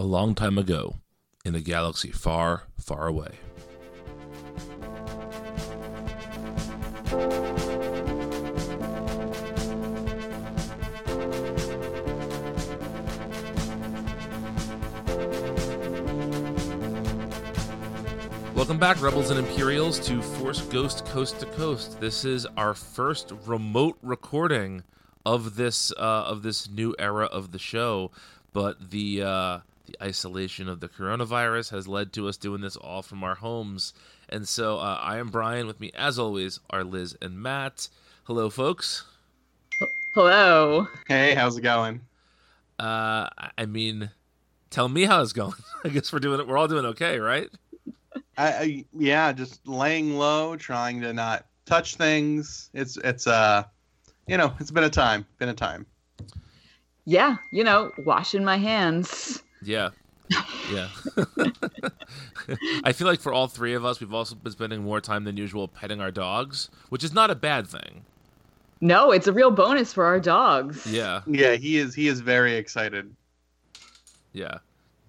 a long time ago in a galaxy far, far away. Welcome back, Rebels and Imperials, to Force Ghost Coast to Coast. This is our first remote recording of this uh, of this new era of the show, but the uh, the isolation of the coronavirus has led to us doing this all from our homes. And so uh, I am Brian. With me, as always, are Liz and Matt. Hello, folks. Hello. Hey, how's it going? Uh, I mean, tell me how it's going. I guess we're doing it. We're all doing okay, right? I, I yeah, just laying low, trying to not touch things. It's it's uh, you know, it's been a time, been a time. Yeah, you know, washing my hands. Yeah. Yeah. I feel like for all three of us, we've also been spending more time than usual petting our dogs, which is not a bad thing. No, it's a real bonus for our dogs. Yeah. Yeah, he is he is very excited. Yeah.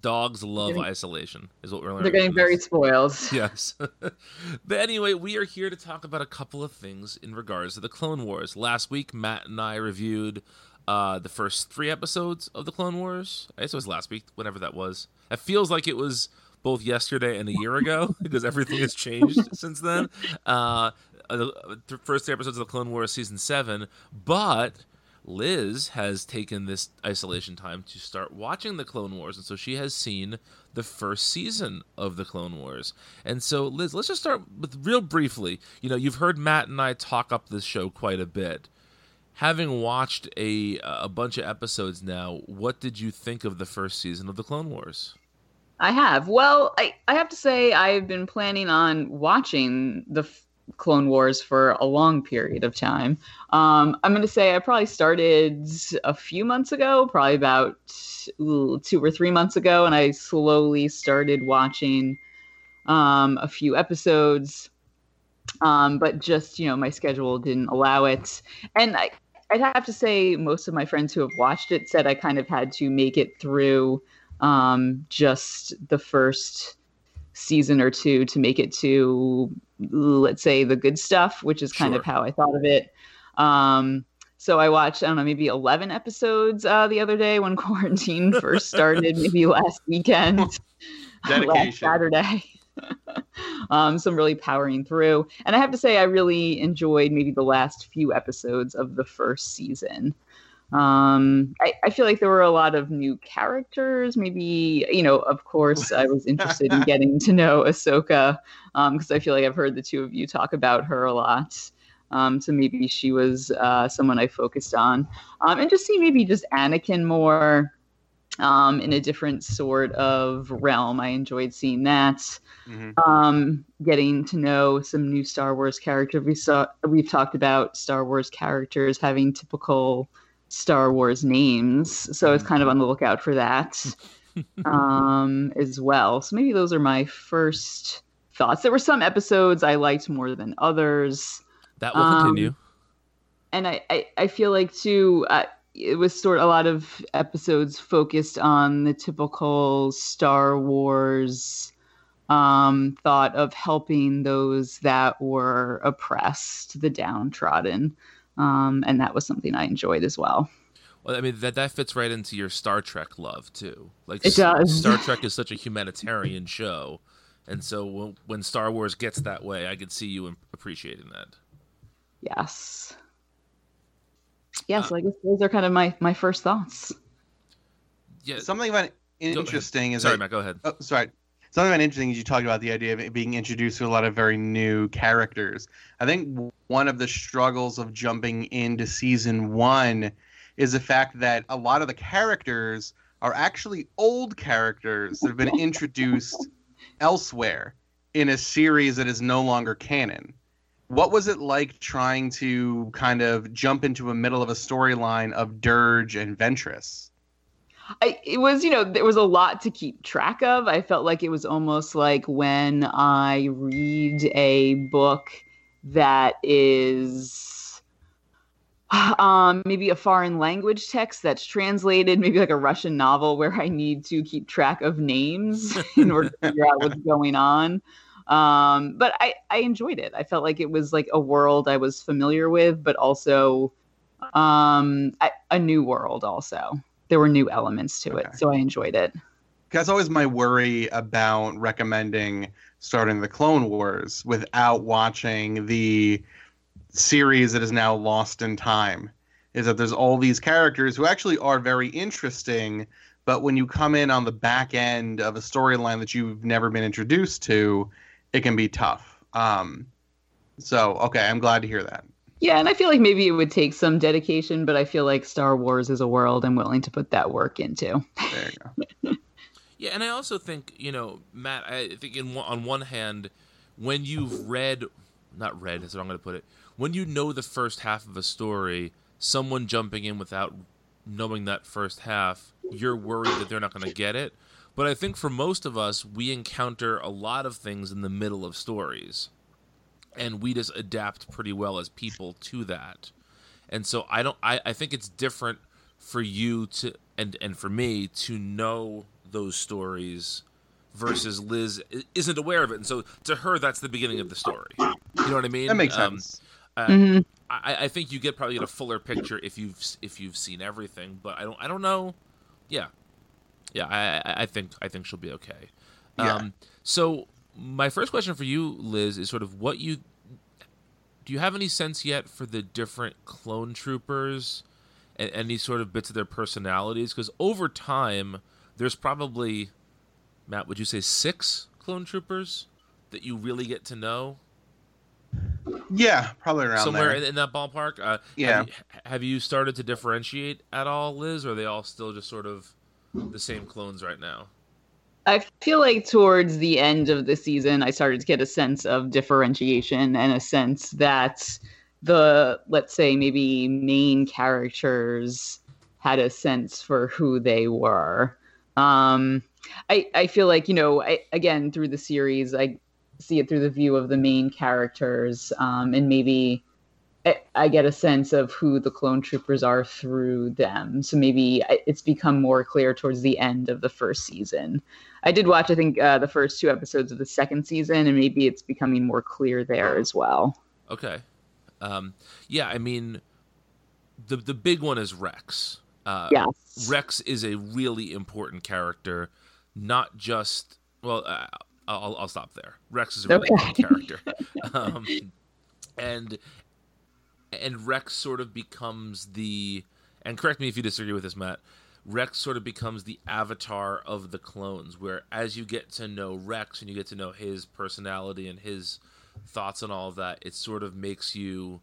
Dogs love Getting- isolation, is what we're learning. They're getting very spoiled. Yes. but anyway, we are here to talk about a couple of things in regards to the Clone Wars. Last week, Matt and I reviewed uh, the first three episodes of the Clone Wars. I guess it was last week, whenever that was. It feels like it was both yesterday and a year ago because everything has changed since then. Uh, the the first three episodes of the Clone Wars season seven, but Liz has taken this isolation time to start watching the Clone Wars, and so she has seen the first season of the Clone Wars. And so, Liz, let's just start with real briefly. You know, you've heard Matt and I talk up this show quite a bit. Having watched a a bunch of episodes now, what did you think of the first season of the Clone Wars? I have. Well, I, I have to say, I've been planning on watching the f- Clone Wars for a long period of time. Um, I'm going to say I probably started a few months ago, probably about two or three months ago, and I slowly started watching um, a few episodes. Um, but just, you know, my schedule didn't allow it. And I, I'd have to say, most of my friends who have watched it said I kind of had to make it through um, just the first season or two to make it to, let's say, the good stuff, which is kind Sure. of how I thought of it. Um, so I watched, I don't know, maybe 11 episodes uh, the other day when quarantine first started, maybe last weekend, last Saturday. um, so I'm really powering through. And I have to say, I really enjoyed maybe the last few episodes of the first season. Um, I, I feel like there were a lot of new characters. Maybe, you know, of course, I was interested in getting to know Ahsoka because I feel like I've heard the two of you talk about her a lot. Um, so maybe she was uh, someone I focused on. Um, and just see maybe just Anakin more um, in a different sort of realm. I enjoyed seeing that Mhm. um, getting to know some new Star Wars characters. We saw we've talked about Star Wars characters having typical Star Wars names, so I was kind of on the lookout for that um, as well. So maybe those are my first thoughts. There were some episodes I liked more than others That will Um, continue. and I, I, I feel like too uh, it was sort of a lot of episodes focused on the typical Star Wars um, thought of helping those that were oppressed, the downtrodden, um, and that was something I enjoyed as well. Well, I mean that that fits right into your Star Trek love too. Like It does. Star Trek is such a humanitarian show, and so when, when Star Wars gets that way, I could see you appreciating that. Yes. Yeah, uh, so I guess those are kind of my, my first thoughts. Yeah. Something about ahead. interesting is Sorry, that, Matt. Go ahead. Oh, sorry. Something about interesting is you talked about the idea of it being introduced to a lot of very new characters. I think one of the struggles of jumping into season one is the fact that a lot of the characters are actually old characters that have been introduced elsewhere in a series that is no longer canon. What was it like trying to kind of jump into a middle of a storyline of Durge and Ventress? I, it was, you know, there was a lot to keep track of. I felt like it was almost like when I read a book that is um, maybe a foreign language text that's translated, maybe like a Russian novel where I need to keep track of names in order to figure out what's going on. Um, but I, I enjoyed it. I felt like it was like a world I was familiar with, but also um, a, a new world. Also, there were new elements to Okay. it, so I enjoyed it. That's always my worry about recommending starting the Clone Wars without watching the series that is now lost in time. Is that there's all these characters who actually are very interesting, but when you come in on the back end of a storyline that you've never been introduced to, it can be tough. Um, so okay, I'm glad to hear that. Yeah, and I feel like maybe it would take some dedication, but I feel like Star Wars is a world I'm willing to put that work into. There you go. Yeah, and I also think you know, Matt. I think in one- on one hand, when you've read, not read, is what I'm going to put it. When you know the first half of a story, someone jumping in without knowing that first half, you're worried that they're not going to get it. But I think for most of us, we encounter a lot of things in the middle of stories, and we just adapt pretty well as people to that. And so I don't. I, I think it's different for you to and and for me to know those stories versus Liz isn't aware of it, and so to her that's the beginning of the story. You know what I mean? That makes Um, sense. uh, Mhm. I, I think you get probably get a fuller picture if you've if you've seen everything, but I don't I don't know. Yeah, yeah. I I- think I think she'll be okay. Yeah. Um, so my first question for you, Liz, is sort of what you do. You have any sense yet for the different clone troopers and any sort of bits of their personalities? Because over time, there's probably Matt. Would you say six clone troopers that you really get to know? Yeah, probably around somewhere there. in, in that ballpark. Uh, Yeah. Have you, have you started to differentiate at all, Liz? Or are they all still just sort of the same clones right now? I feel like towards the end of the season, I started to get a sense of differentiation and a sense that the, let's say, maybe main characters had a sense for who they were. Um, I, I feel like, you know, I, again, through the series, I see it through the view of the main characters um, and maybe. I- get a sense of who the clone troopers are through them. So maybe it's become more clear towards the end of the first season. I did watch, I think, uh, the first two episodes of the second season, and maybe it's becoming more clear there as well. Okay. Um, yeah, I mean, the the big one is Rex. Uh, Yes. Rex is a really important character, not just well. Uh, I'll I'll stop there. Rex is a really Okay. important character, um, and and Rex sort of becomes the and correct me if you disagree with this, Matt. Rex sort of becomes the avatar of the clones, where as you get to know Rex and you get to know his personality and his thoughts and all of that, it sort of makes you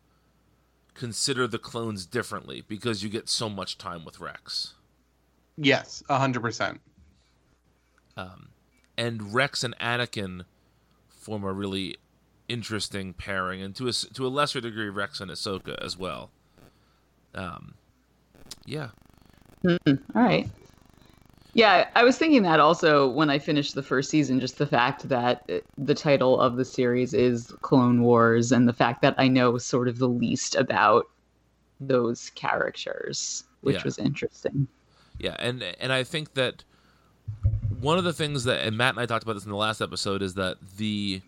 consider the clones differently because you get so much time with Rex. Yes, hundred percent. Um, and Rex and Anakin form a really interesting pairing, and to a to a lesser degree, Rex and Ahsoka as well. Um, yeah, All right. Yeah, I was thinking that also when I finished the first season, just the fact that the title of the series is Clone Wars, and the fact that I know sort of the least about those characters, which Yeah. was interesting. yeah, and and I think that one of the things that and Matt and I talked about this in the last episode is that the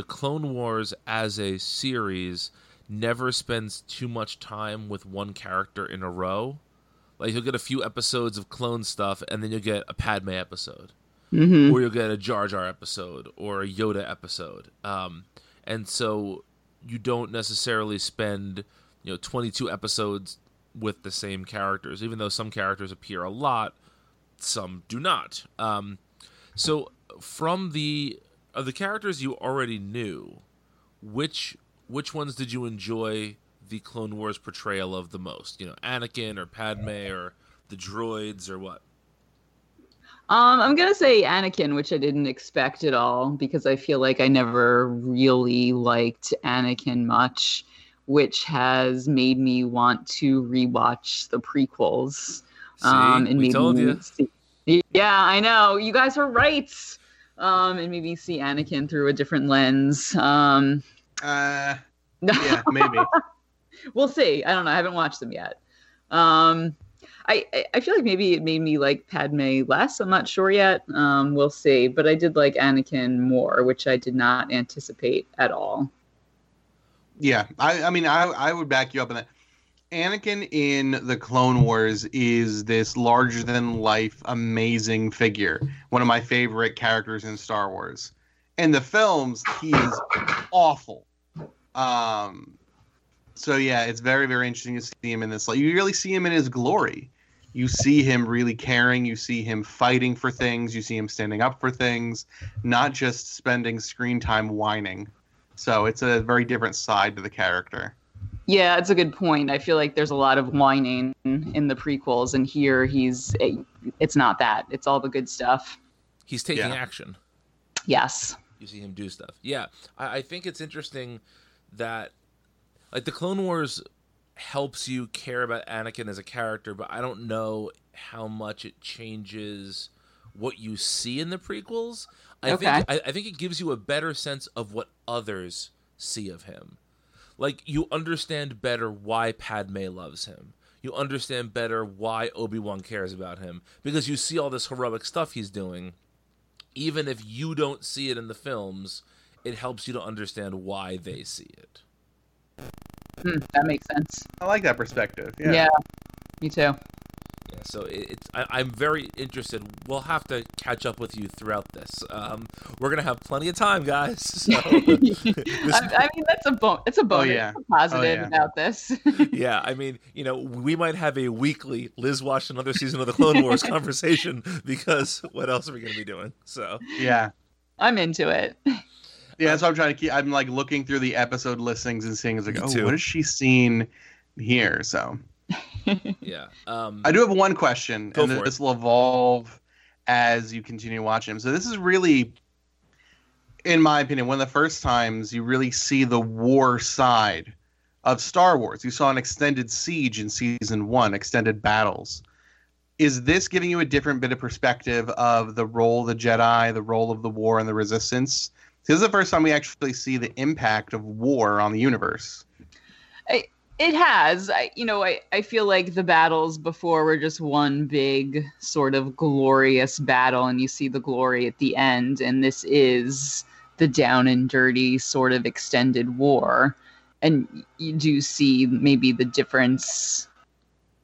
the Clone Wars as a series never spends too much time with one character in a row. Like you'll get a few episodes of clone stuff, and then you'll get a Padme episode, hmm or you'll get a Jar Jar episode, or a Yoda episode. Um, and so you don't necessarily spend you know 22 episodes with the same characters, even though some characters appear a lot, some do not. Um, so from the of the characters you already knew, which which ones did you enjoy the Clone Wars portrayal of the most? You know, Anakin or Padme or the droids or what? Um, I'm gonna say Anakin, which I didn't expect at all because I feel like I never really liked Anakin much, which has made me want to rewatch the prequels. See, um, and we told you. see- yeah, I know you guys were right. Um, and maybe see Anakin through a different lens. Um, Uh, yeah, maybe. we'll see. I don't know. I haven't watched them yet. Um, I, I feel like maybe it made me like Padme less. I'm not sure yet. Um, we'll see. But I did like Anakin more, which I did not anticipate at all. Yeah, I, I mean, I, I would back you up on that. Anakin in the Clone Wars is this larger than life, amazing figure. One of my favorite characters in Star Wars. In the films, he is awful. Um, so yeah, it's very very interesting to see him in this. Like you really see him in his glory. You see him really caring. You see him fighting for things. You see him standing up for things, not just spending screen time whining. So it's a very different side to the character. Yeah, it's a good point. I feel like there's a lot of whining in the prequels, and here he's eh, it's not that. It's all the good stuff. He's taking yeah. action. Yes. You see him do stuff. Yeah, I, I think it's interesting that like the Clone Wars helps you care about Anakin as a character, but I don't know how much it changes what you see in the prequels. I okay. think I, I think it gives you a better sense of what others see of him. Like you understand better why Padme loves him. You understand better why Obi-Wan cares about him because you see all this heroic stuff he's doing. Even if you don't see it in the films, it helps you to understand why they see it. Hmm, that makes sense. I like that perspective. Yeah, yeah me too. Yeah, so it's I, am very interested. We'll have to catch up with you throughout this. Um, we're gonna have plenty of time, guys. So I, I, mean, that's a bon- It's a bonus. Oh, yeah. positive oh, yeah. about this. yeah, I mean, you know, we might have a weekly Liz watched another season of the Clone Wars conversation because what else are we gonna be doing? So yeah, I'm into it. Yeah, that's what I'm trying to keep. I'm like looking through the episode listings and seeing, it's like, Me oh, too. what has she seen here? So, yeah. Um, I do have one question, and this it. will evolve as you continue watching them. So, this is really, in my opinion, one of the first times you really see the war side of Star Wars. You saw an extended siege in season one, extended battles. Is this giving you a different bit of perspective of the role of the Jedi, the role of the war and the resistance? This is the first time we actually see the impact of war on the universe. It has. I, you know, I, I feel like the battles before were just one big sort of glorious battle, and you see the glory at the end, and this is the down and dirty sort of extended war. And you do see maybe the difference,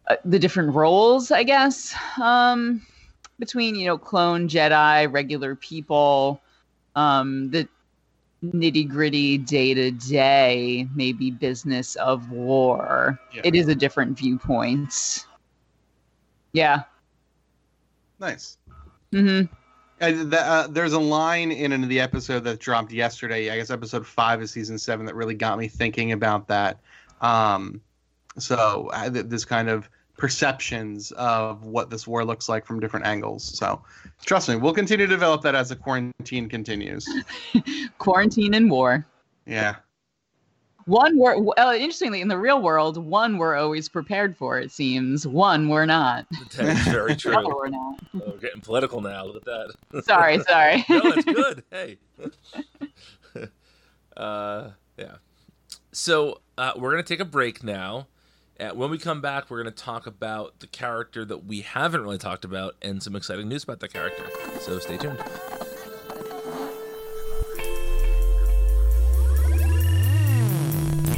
uh, the different roles, I guess, um, between, you know, clone Jedi, regular people um, the nitty gritty day to day, maybe business of war. Yeah. It is a different viewpoint. Yeah. Nice. Mm-hmm. Uh, the, uh, there's a line in, in the episode that dropped yesterday. I guess episode five of season seven that really got me thinking about that. Um, so uh, this kind of perceptions of what this war looks like from different angles. So, trust me, we'll continue to develop that as the quarantine continues. quarantine and war. Yeah. One were well, interestingly in the real world, one we're always prepared for. It seems one we're not. That is very true. no, we're not. Oh, we're getting political now. Look at that. sorry, sorry. no, it's good. Hey. uh, yeah. So uh, we're gonna take a break now. Uh, when we come back, we're going to talk about the character that we haven't really talked about and some exciting news about the character. So stay tuned.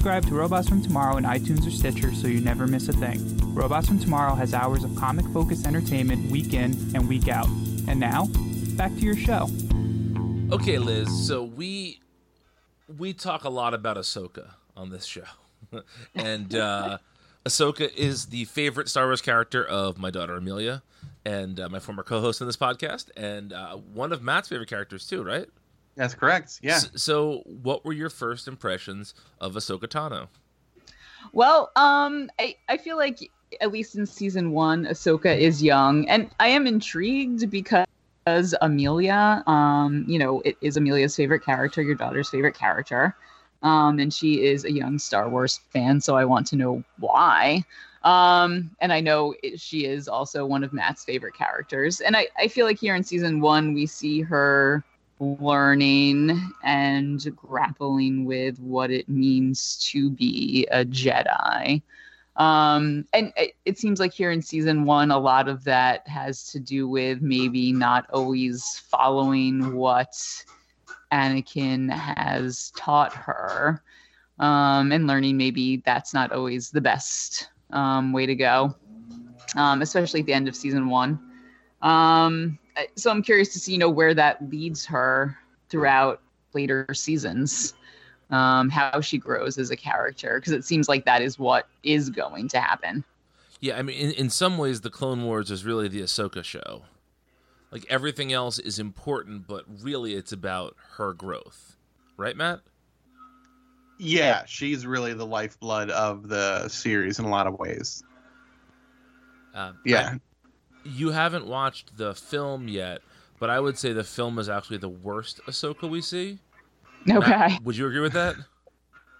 subscribe to Robots from Tomorrow in iTunes or Stitcher so you never miss a thing. Robots from Tomorrow has hours of comic focused entertainment week in and week out. And now, back to your show. Okay, Liz, so we we talk a lot about Ahsoka on this show. and uh Ahsoka is the favorite Star Wars character of my daughter Amelia and uh, my former co-host in this podcast and uh, one of Matt's favorite characters too, right? That's correct. Yeah. So, so, what were your first impressions of Ahsoka Tano? Well, um, I, I feel like at least in season one, Ahsoka is young, and I am intrigued because Amelia, um, you know, it is Amelia's favorite character, your daughter's favorite character, um, and she is a young Star Wars fan, so I want to know why. Um, and I know it, she is also one of Matt's favorite characters, and I, I feel like here in season one we see her learning and grappling with what it means to be a Jedi. Um, and it, it, seems like here in season one, a lot of that has to do with maybe not always following what Anakin has taught her um, and learning maybe that's not always the best um, way to go, um, especially at the end of season one. Um, so I'm curious to see, you know, where that leads her throughout later seasons um, how she grows as a character because it seems like that is what is going to happen. Yeah, I mean, in, in some ways, the Clone Wars is really the Ahsoka show. Like everything else is important, but really, it's about her growth, right, Matt? Yeah, she's really the lifeblood of the series in a lot of ways. Uh, yeah, I, you haven't watched the film yet, but I would say the film is actually the worst Ahsoka we see. Okay. Matt, would you agree with that?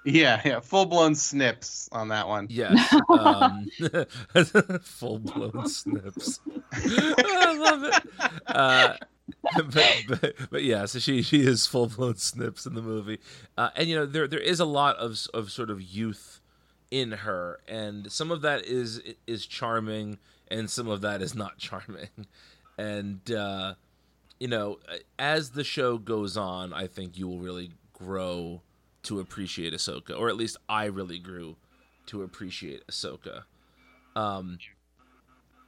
Yeah, yeah, full blown snips on that one. Yes, um, full blown snips. I love it. Uh, but, but, but yeah, so she she is full blown snips in the movie, uh, and you know there there is a lot of of sort of youth in her, and some of that is is charming, and some of that is not charming, and uh, you know, as the show goes on, I think you will really grow to appreciate Ahsoka, or at least I really grew to appreciate Ahsoka. Um,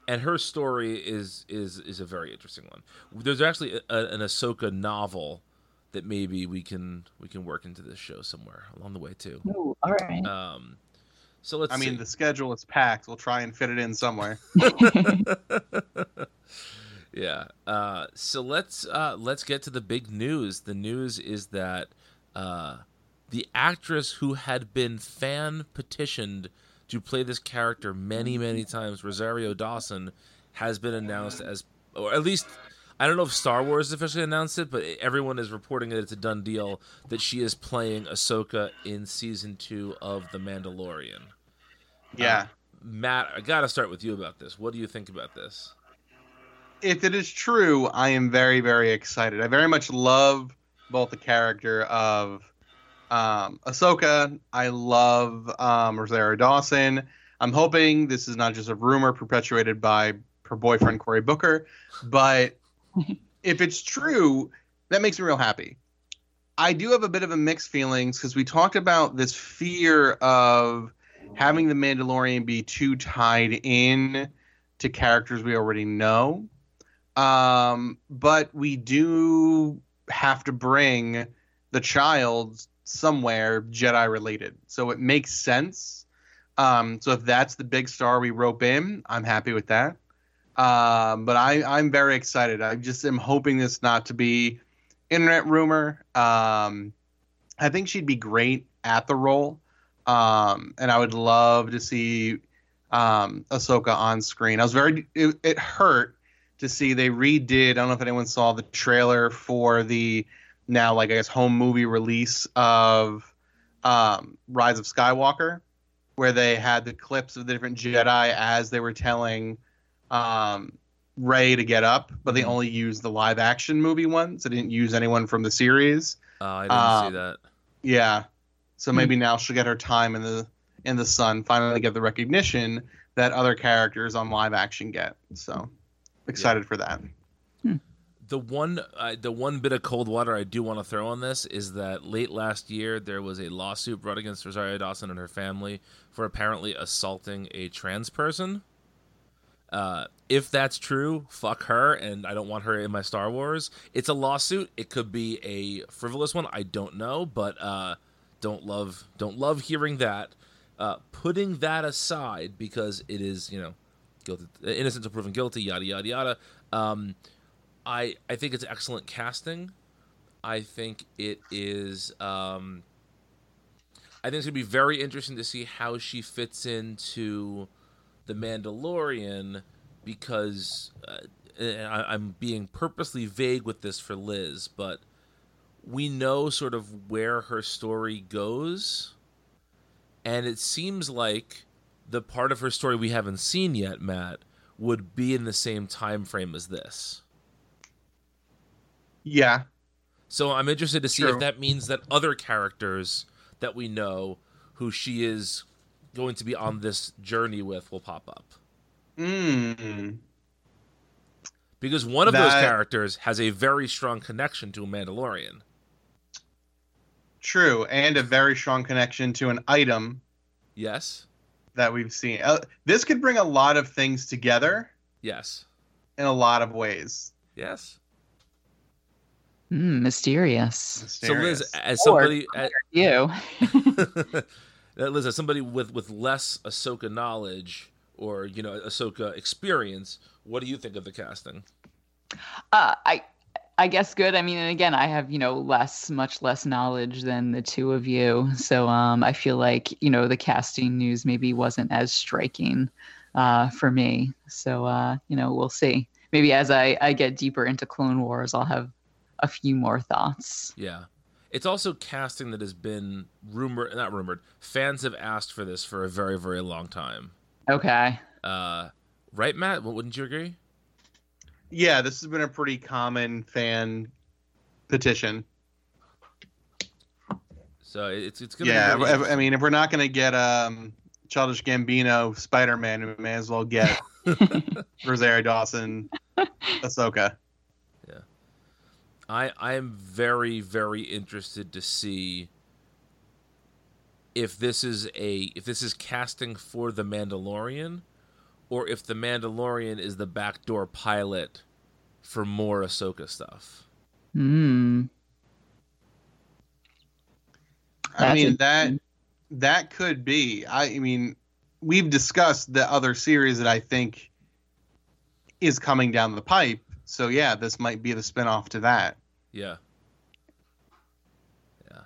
and her story is is is a very interesting one. There's actually a, an Ahsoka novel that maybe we can we can work into this show somewhere along the way too. Ooh, all right. Um, so let's. I mean, see. the schedule is packed. We'll try and fit it in somewhere. yeah. Uh, so let's uh, let's get to the big news. The news is that uh, the actress who had been fan petitioned to play this character many many times, Rosario Dawson, has been announced as, or at least. I don't know if Star Wars officially announced it, but everyone is reporting that it's a done deal that she is playing Ahsoka in season two of The Mandalorian. Yeah. Uh, Matt, I got to start with you about this. What do you think about this? if it is true, I am very, very excited. I very much love both the character of um, Ahsoka. I love um, Rosario Dawson. I'm hoping this is not just a rumor perpetuated by her boyfriend Cory Booker, but if it's true, that makes me real happy. I do have a bit of a mixed feelings because we talked about this fear of having the Mandalorian be too tied in to characters we already know. Um, but we do have to bring the child somewhere Jedi related. So it makes sense. Um, so if that's the big star we rope in, I'm happy with that. Um, but I, I'm very excited. I just am hoping this not to be internet rumor. Um, I think she'd be great at the role. Um, and I would love to see um, Ahsoka on screen. I was very, it, it hurt to see they redid. I don't know if anyone saw the trailer for the now like I guess home movie release of um, Rise of Skywalker, where they had the clips of the different Jedi as they were telling um, Rey to get up, but they only used the live action movie ones. They didn't use anyone from the series. Oh, I didn't Um, see that. Yeah, so maybe now she'll get her time in the in the sun, finally get the recognition that other characters on live action get. So excited for that. The one, uh, the one bit of cold water I do want to throw on this is that late last year there was a lawsuit brought against Rosario Dawson and her family for apparently assaulting a trans person. Uh, if that's true, fuck her, and I don't want her in my Star Wars. It's a lawsuit. It could be a frivolous one. I don't know, but uh, don't love don't love hearing that. Uh, putting that aside, because it is you know guilty, innocent until proven guilty, yada yada yada. Um, I I think it's excellent casting. I think it is. Um, I think it's gonna be very interesting to see how she fits into the Mandalorian because uh, I, I'm being purposely vague with this for Liz, but we know sort of where her story goes, and it seems like the part of her story we haven't seen yet, Matt, would be in the same time frame as this. Yeah. So I'm interested to see True. if that means that other characters that we know who she is going to be on this journey with will pop up. Mm. Because one of those characters has a very strong connection to a Mandalorian. True, and a very strong connection to an item Yes? that we've seen. Uh, this could bring a lot of things together Yes. in a lot of ways. Yes. Mm, mysterious. So Liz, Mysterious. as Or- somebody as, You. Liz, as somebody with with less Ahsoka knowledge or you know Ahsoka experience, what do you think of the casting? Uh, I I guess good. I mean, and again, I have you know less, much less knowledge than the two of you, so um, I feel like you know the casting news maybe wasn't as striking uh, for me. So uh, you know, we'll see. Maybe as I I get deeper into Clone Wars, I'll have a few more thoughts. Yeah. It's also casting that has been rumored, not rumored. Fans have asked for this for a very, very long time. Okay. Uh, right, Matt? Well, Wouldn't you agree? Yeah, this has been a pretty common fan petition. So it's it's gonna. Yeah, be really I- I mean, if we're not going to get um, Childish Gambino Spider Man, we may as well get Rosario Dawson Ahsoka. I I am very very interested to see if this is a if this is casting for the Mandalorian, or if the Mandalorian is the backdoor pilot for more Ahsoka stuff. Hmm. I mean that that could be. I, I mean, we've discussed the other series that I think is coming down the pipe. So yeah, this might be the spinoff to that. Yeah. Yeah.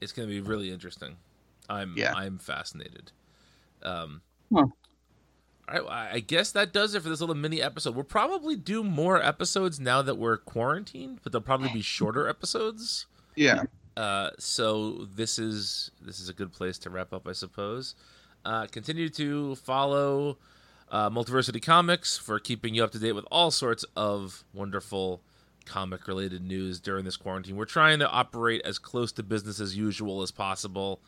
It's going to be really interesting. I'm Yeah. I'm fascinated. Um Huh. all right, well, I I guess that does it for this little mini episode. We'll probably do more episodes now that we're quarantined, but they'll probably be shorter episodes. Yeah. Uh, so this is this is a good place to wrap up, I suppose. Uh, continue to follow uh, Multiversity Comics for keeping you up to date with all sorts of wonderful comic related news during this quarantine. We're trying to operate as close to business as usual as possible,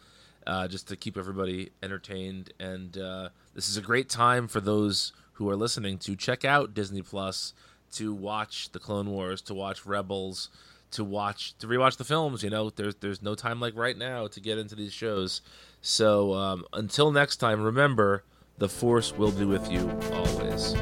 uh, just to keep everybody entertained. And uh, this is a great time for those who are listening to check out Disney Plus, to watch the Clone Wars, to watch Rebels, to watch to rewatch the films. You know, there's there's no time like right now to get into these shows. So um, until next time, remember the Force will be with you always.